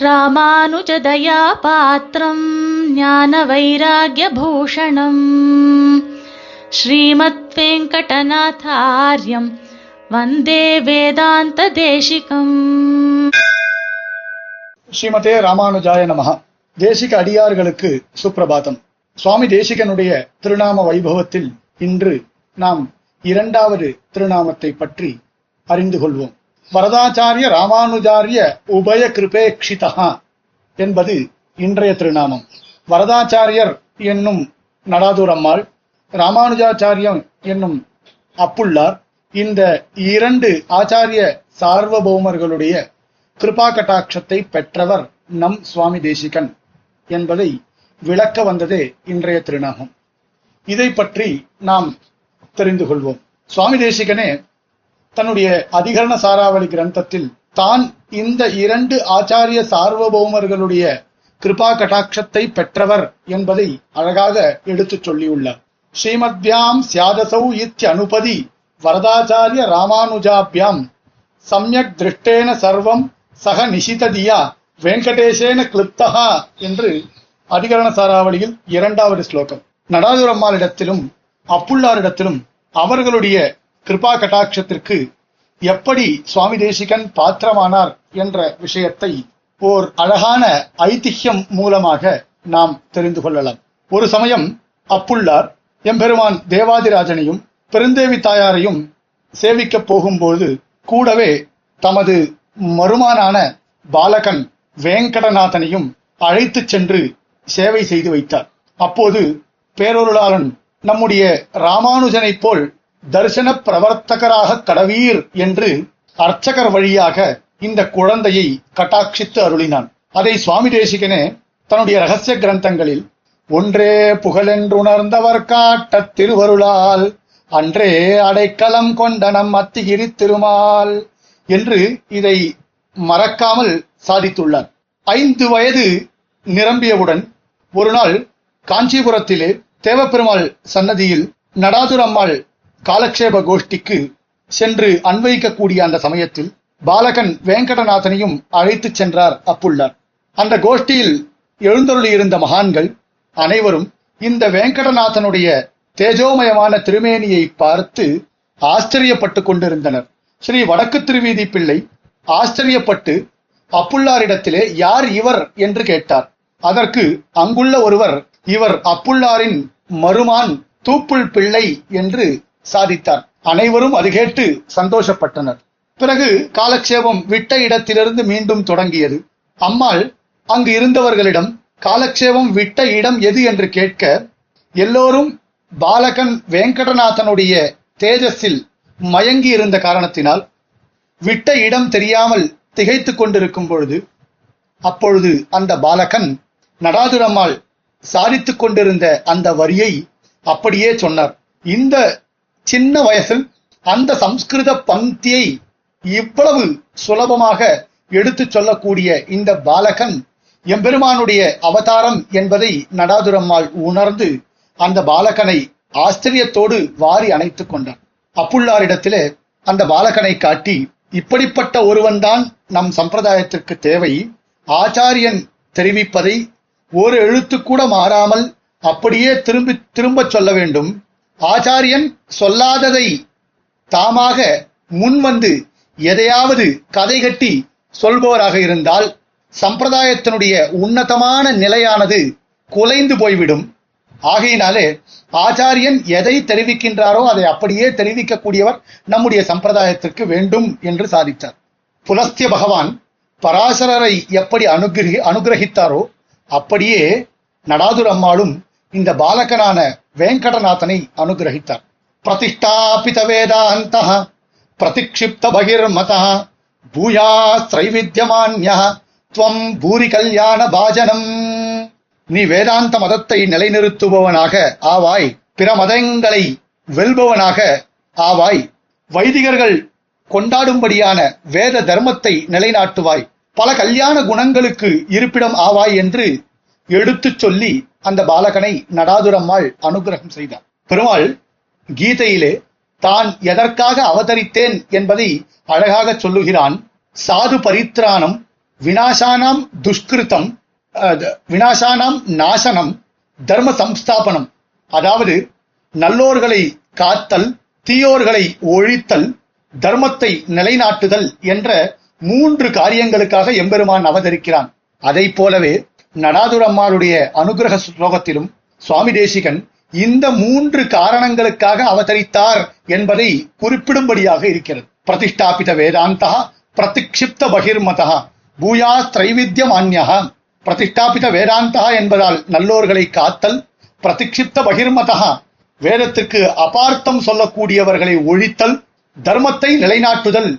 ராமானுஜதயா பாத்திரம் ஞான வைராகியபூஷணம் ஸ்ரீமத் வெங்கடநாதாரியம் வந்தே வேதாந்த தேசிகம் ஸ்ரீமதே ராமானுஜாய நமக தேசிக அடியார்களுக்கு சுப்பிரபாதம் சுவாமி தேசிகனுடைய திருநாம வைபவத்தில் இன்று நாம் இரண்டாவது திருநாமத்தை பற்றி அறிந்து கொள்வோம். வரதாச்சாரிய ராமானுஜாரிய உபய கிருபேக்ஷிதா என்பது இன்றைய திருநாமம். வரதாச்சாரியர் என்னும் நடாதூரம்மாள் ராமானுஜாச்சாரியம் என்னும் அப்புள்ளார் இந்த இரண்டு ஆச்சாரிய சார்வபௌமர்களுடைய கிருபா கட்டாட்சத்தை பெற்றவர் நம் சுவாமி தேசிகன் என்பதை விளக்க வந்ததே இன்றைய திருநாமம். இதை பற்றி நாம் தெரிந்து கொள்வோம். சுவாமி தேசிகனே தன்னுடைய அதிகரண சாராவளி கிரந்தத்தில் தான் இந்த இரண்டு ஆச்சாரிய சார்வபௌமர்களுடைய கிருபா கட்டாட்சத்தை பெற்றவர் என்பதை அழகாக எடுத்துச் சொல்லியுள்ளார். ஸ்ரீமத்யாம் சியாதசௌ இத்தி அனுபதி வரதாச்சாரிய ராமானுஜாபியாம் சம்யக் திருஷ்டேன சர்வம் சக நிஷிததியா வெங்கடேசேன கிளிப்தகா என்று அதிகரண சாராவளியில் இரண்டாவது ஸ்லோகம். நடாதுரம்மாளிடத்திலும் அப்புள்ளாரிடத்திலும் அவர்களுடைய கிருபா கட்டாட்சத்திற்கு எப்படி சுவாமி தேசிகன் பாத்திரமானார் என்ற விஷயத்தை ஓர் அழகான ஐதிஹ்யம் மூலமாக நாம் தெரிந்து கொள்ளலாம். ஒரு சமயம் அப்புள்ளார் எம்பெருமான் தேவாதிராஜனையும் பெருந்தேவி தாயாரையும் சேவிக்கப் போகும்போது கூடவே தமது மருமானான பாலகன் வேங்கடநாதனையும் அழைத்துச் சென்று சேவை செய்து வைத்தார். அப்போது பேரொருளாளன் நம்முடைய ராமானுஜனைப் போல் தரிசன பிரவர்த்தகராக கடவீர் என்று அர்ச்சகர் வழியாக இந்த குழந்தையை கட்டாட்சித்து அருளினான். அதை சுவாமி தேசிகனே தன்னுடைய ரகசிய கிரந்தங்களில் ஒன்றே புகழென்றுணர்ந்தவர் காட்ட திருவருளால் அன்றே அடைக்கலம் கொண்ட நம் அத்திகிரி திருமால் என்று இதை மறக்காமல் சாதித்துள்ளார். ஐந்து வயது நிரம்பியவுடன் ஒரு நாள் காஞ்சிபுரத்திலே தேவப்பெருமாள் சன்னதியில் நடாதுரம்மாள் காலக்ஷேப கோஷ்டிக்கு சென்று அன்வயிக்கக்கூடிய அந்த சமயத்தில் பாலகன் வேங்கடநாதனையும் அழைத்துச் சென்றார் அப்புள்ளார். அந்த கோஷ்டியில் எழுந்தருளியிருந்த மகான்கள் அனைவரும் இந்த வேங்கடநாதனுடைய தேஜோமயமான திருமேனியை பார்த்து ஆச்சரியப்பட்டு கொண்டிருந்தனர். ஸ்ரீ வடக்கு திருவீதி பிள்ளை ஆச்சரியப்பட்டு அப்புள்ளாரிடத்திலே யார் இவர் என்று கேட்டார். அதற்கு அங்குள்ள ஒருவர் இவர் அப்புள்ளாரின் மருமான் தூப்புள் பிள்ளை என்று சாதித்தார். அனைவரும் அது கேட்டு சந்தோஷப்பட்டனர். பிறகு காலக்ஷேபம் விட்ட இடத்திலிருந்து மீண்டும் தொடங்கியது. அம்மாள் அங்கு இருந்தவர்களிடம் காலக்ஷேபம் விட்ட இடம் எது என்று கேட்க எல்லோரும் பாலகன் வேங்கடநாதனுடைய தேஜஸில் மயங்கி இருந்த காரணத்தினால் விட்ட இடம் தெரியாமல் திகைத்து கொண்டிருக்கும் பொழுது அப்பொழுது அந்த பாலகன் நடாதுரம்மாள் சாதித்து கொண்டிருந்த அந்த வரியை அப்படியே சொன்னார். இந்த சின்ன வயசில் அந்த சம்ஸ்கிருத பங்கியை இவ்வளவு சுலபமாக எடுத்துச் சொல்லக்கூடிய இந்த பாலகன் எம்பெருமானுடைய அவதாரம் என்பதை நடாதுரம்மாள் உணர்ந்து அந்த பாலகனை ஆச்சரியத்தோடு வாரி அணைத்துக் கொண்டார் அப்புள்ளாரிடத்திலே அந்த பாலகனை காட்டி இப்படிப்பட்ட ஒருவன்தான் நம் சம்பிரதாயத்திற்கு தேவை. ஆச்சாரியன் தெரிவிப்பதை ஒரு எழுத்து கூட மாறாமல் அப்படியே திரும்பி திரும்பச் சொல்ல வேண்டும். ஆச்சாரியன் சொல்லாததை தாமாக முன்வந்து எதையாவது கதை கட்டி சொல்பவராக இருந்தால் சம்பிரதாயத்தினுடைய உன்னதமான நிலையானது குலைந்து போய்விடும். ஆகையினாலே ஆச்சாரியன் எதை தெரிவிக்கின்றாரோ அதை அப்படியே தெரிவிக்கக்கூடியவர் நம்முடைய சம்பிரதாயத்திற்கு வேண்டும் என்று சாதித்தார். புலஸ்திய பகவான் பராசரரை எப்படி அனுகிரகி அனுகிரகித்தாரோ அப்படியே நடாதுரம்மாளும் இந்த பாலகனான வேங்கடநாதனை அனுகிரகித்தார். பிரதிஷ்டாபித வேதாந்த பிரதிக்ஷிப்த பகிர்மத பூயா ஸ்ரைவித்யமான்ய துவம் பூரி கல்யாண பாஜனம். நீ வேதாந்த மதத்தை நிலைநிறுத்துபவனாக ஆவாய் பிற மதங்களை வெல்பவனாக ஆவாய் வைதிகர்கள் கொண்டாடும்படியான வேத தர்மத்தை நிலைநாட்டுவாய் பல கல்யாண குணங்களுக்கு இருப்பிடம் ஆவாய் என்று எடுத்துச் சொல்லி அந்த பாலகனை நடாதுரம்மாள் அனுகிரகம் செய்தார் பெருமாள் கீதையிலே தான் எதற்காக அவதரித்தேன் என்பதை அழகாக சொல்லுகிறான். சாது பரித்ராணம் வினாசானாம் துஷ்கிருத்தம் வினாசானாம் நாசனம் தர்ம சம்ஸ்தாபனம். அதாவது நல்லோர்களை காத்தல் தீயோர்களை ஒழித்தல் தர்மத்தை நிலைநாட்டுதல் என்ற மூன்று காரியங்களுக்காக எம்பெருமான் அவதரிக்கிறான். அதை போலவே நடாதுரம்மாளுடைய அனுகிரக ஸ்லோகத்திலும் சுவாமி தேசிகன் இந்த மூன்று காரணங்களுக்காக அவதரித்தார் என்பதை குறிப்பிடும்படியாக இருக்கிறது. பிரதிஷ்டாபித வேதாந்தா பிரதிக்ஷிப்த பகிர்மதா பூயா திரைவித்யமான்யா பிரதிஷ்டாபித வேதாந்தா என்பதால் நல்லோர்களை காத்தல் பிரதிக்ஷிப்த பகிர்மதா வேதத்துக்கு அபார்த்தம் சொல்லக்கூடியவர்களை ஒழித்தல் தர்மத்தை நிலைநாட்டுதல்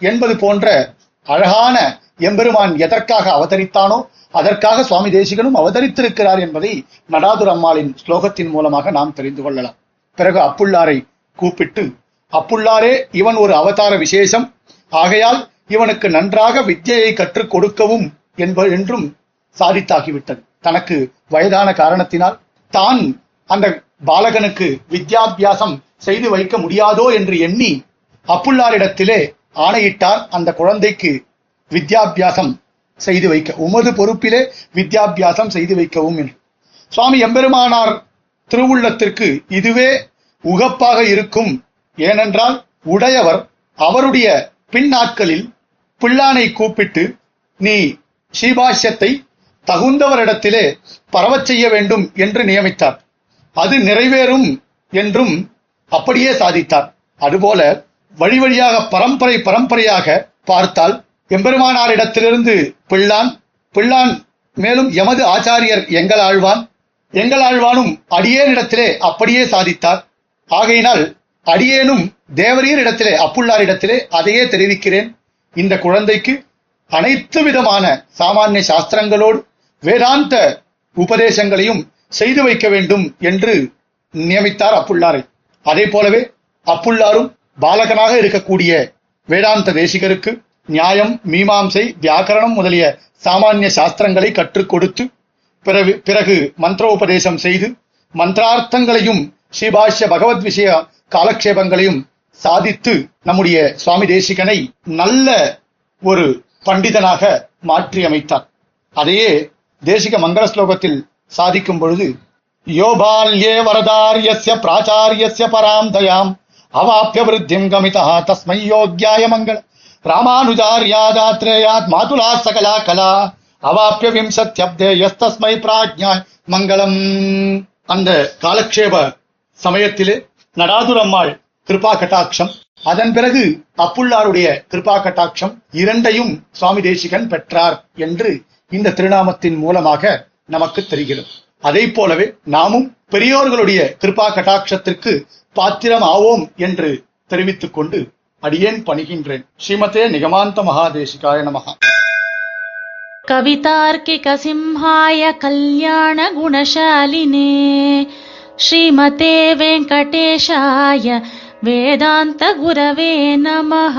என்பது போன்ற அழகான எம்பெருமான் எதற்காக அவதரித்தானோ அதற்காக சுவாமி தேசிகனும் அவதரித்திருக்கிறார் என்பதை நடாதுர் அம்மாளின் ஸ்லோகத்தின் மூலமாக நாம் தெரிந்து கொள்ளலாம். பிறகு அப்புள்ளாரை கூப்பிட்டு அப்புள்ளாரே இவன் ஒரு அவதார விசேஷம். ஆகையால் இவனுக்கு நன்றாக வித்யையை கற்றுக் கொடுக்கவும் என்ப என்றும் சாதித்தாகிவிட்டது. தனக்கு வயதான காரணத்தினால் தான் அந்த பாலகனுக்கு வித்யாபியாசம் செய்து வைக்க முடியாதோ என்று எண்ணி அப்புள்ளாரிடத்திலே ஆணையிட்டார் அந்த குழந்தைக்கு வித்யாபியாசம் செய்து வைக்க உமது பொறுப்பிலே வித்யாபியாசம் செய்து வைக்கவும் என்று. சுவாமி எம்பெருமானார் திருவுள்ளத்திற்கு இதுவே உகப்பாக இருக்கும். ஏனென்றால் உடையவர் அவருடைய பின்னாட்களில் பிள்ளானை கூப்பிட்டு நீ ஸ்ரீபாஷ்யத்தை தகுந்தவரிடத்திலே பரவச் செய்ய வேண்டும் என்று நியமித்தார். அது நிறைவேறும் என்றும் அப்படியே சாதித்தார். அதுபோல வழி வழியாக பரம்பரை பரம்பரையாக பார்த்தால் எம்பெருமானாரிடத்திலிருந்து பிள்ளான் பிள்ளான் மேலும் எமது ஆச்சாரியர் எங்கள் ஆழ்வான். எங்கள் ஆழ்வானும் அடியேனிடத்திலே அப்படியே சாதித்தார். ஆகையினால் அடியேனும் தேவரீர் இடத்திலே அப்புள்ளாரிடத்திலே அதையே தெரிவிக்கிறேன். இந்த குழந்தைக்கு அனைத்து விதமான சாமானிய சாஸ்திரங்களோடு வேதாந்த உபதேசங்களையும் செய்து வைக்க வேண்டும் என்று நியமித்தார் அப்புள்ளாரை. அதே போலவே அப்புள்ளாரும் பாலகனாக இருக்கக்கூடிய வேதாந்த தேசிகருக்கு நியாயம் மீமாம்சை வியாக்கரணம் முதலிய சாமானிய சாஸ்திரங்களை கற்றுக் கொடுத்து பிறகு பிறகு மந்திரோபதேசம் செய்து மந்திரார்த்தங்களையும் ஸ்ரீபாஷ்ய பகவத் விஷய காலக்ஷேபங்களையும் சாதித்து நம்முடைய சுவாமி தேசிகனை நல்ல ஒரு பண்டிதனாக மாற்றி அமைத்தார் அதையே தேசிக மங்கள ஸ்லோகத்தில் சாதிக்கும் பொழுது யோபால்யே வரதாரியஸ்ய பிராச்சாரியஸ்ய பராம் தயாம் அவாப்பிய விருத்திம் கமிதா தஸ்மை யோக்யாய மங்கள. ராமானுஜாரியாதாத்ரேயாத் மாதுலா சகலா கலா அவாப்பிய விம்சத்யப்தே எஸ்தஸ்மை பிராஜ்யா மங்களம். அந்த காலக்ஷேப சமயத்திலே நடாதுரம்மாள் கிருபா கட்டாட்சம் அதன் பிறகு அப்புள்ளாருடைய கிருபா கட்டாட்சம் இரண்டையும் சுவாமி தேசிகன் பெற்றார் என்று இந்த திருநாமத்தின் மூலமாக நமக்கு தெரிகிறது. அதை போலவே நாமும் பெரியோர்களுடைய கிருபா கட்டாட்சத்திற்கு பாத்திரம் ஆவோம் என்று தெரிவித்துக் கொண்டு அடியேன் பணிகின்றேன் ஸ்ரீமதே நிகமாந்த மகாதேசிகாய நமகா कवितार्किकसिंहाय कल्याणगुणशालिने श्रीमते वेङ्कटेशाय वेदान्तगुरवे नमः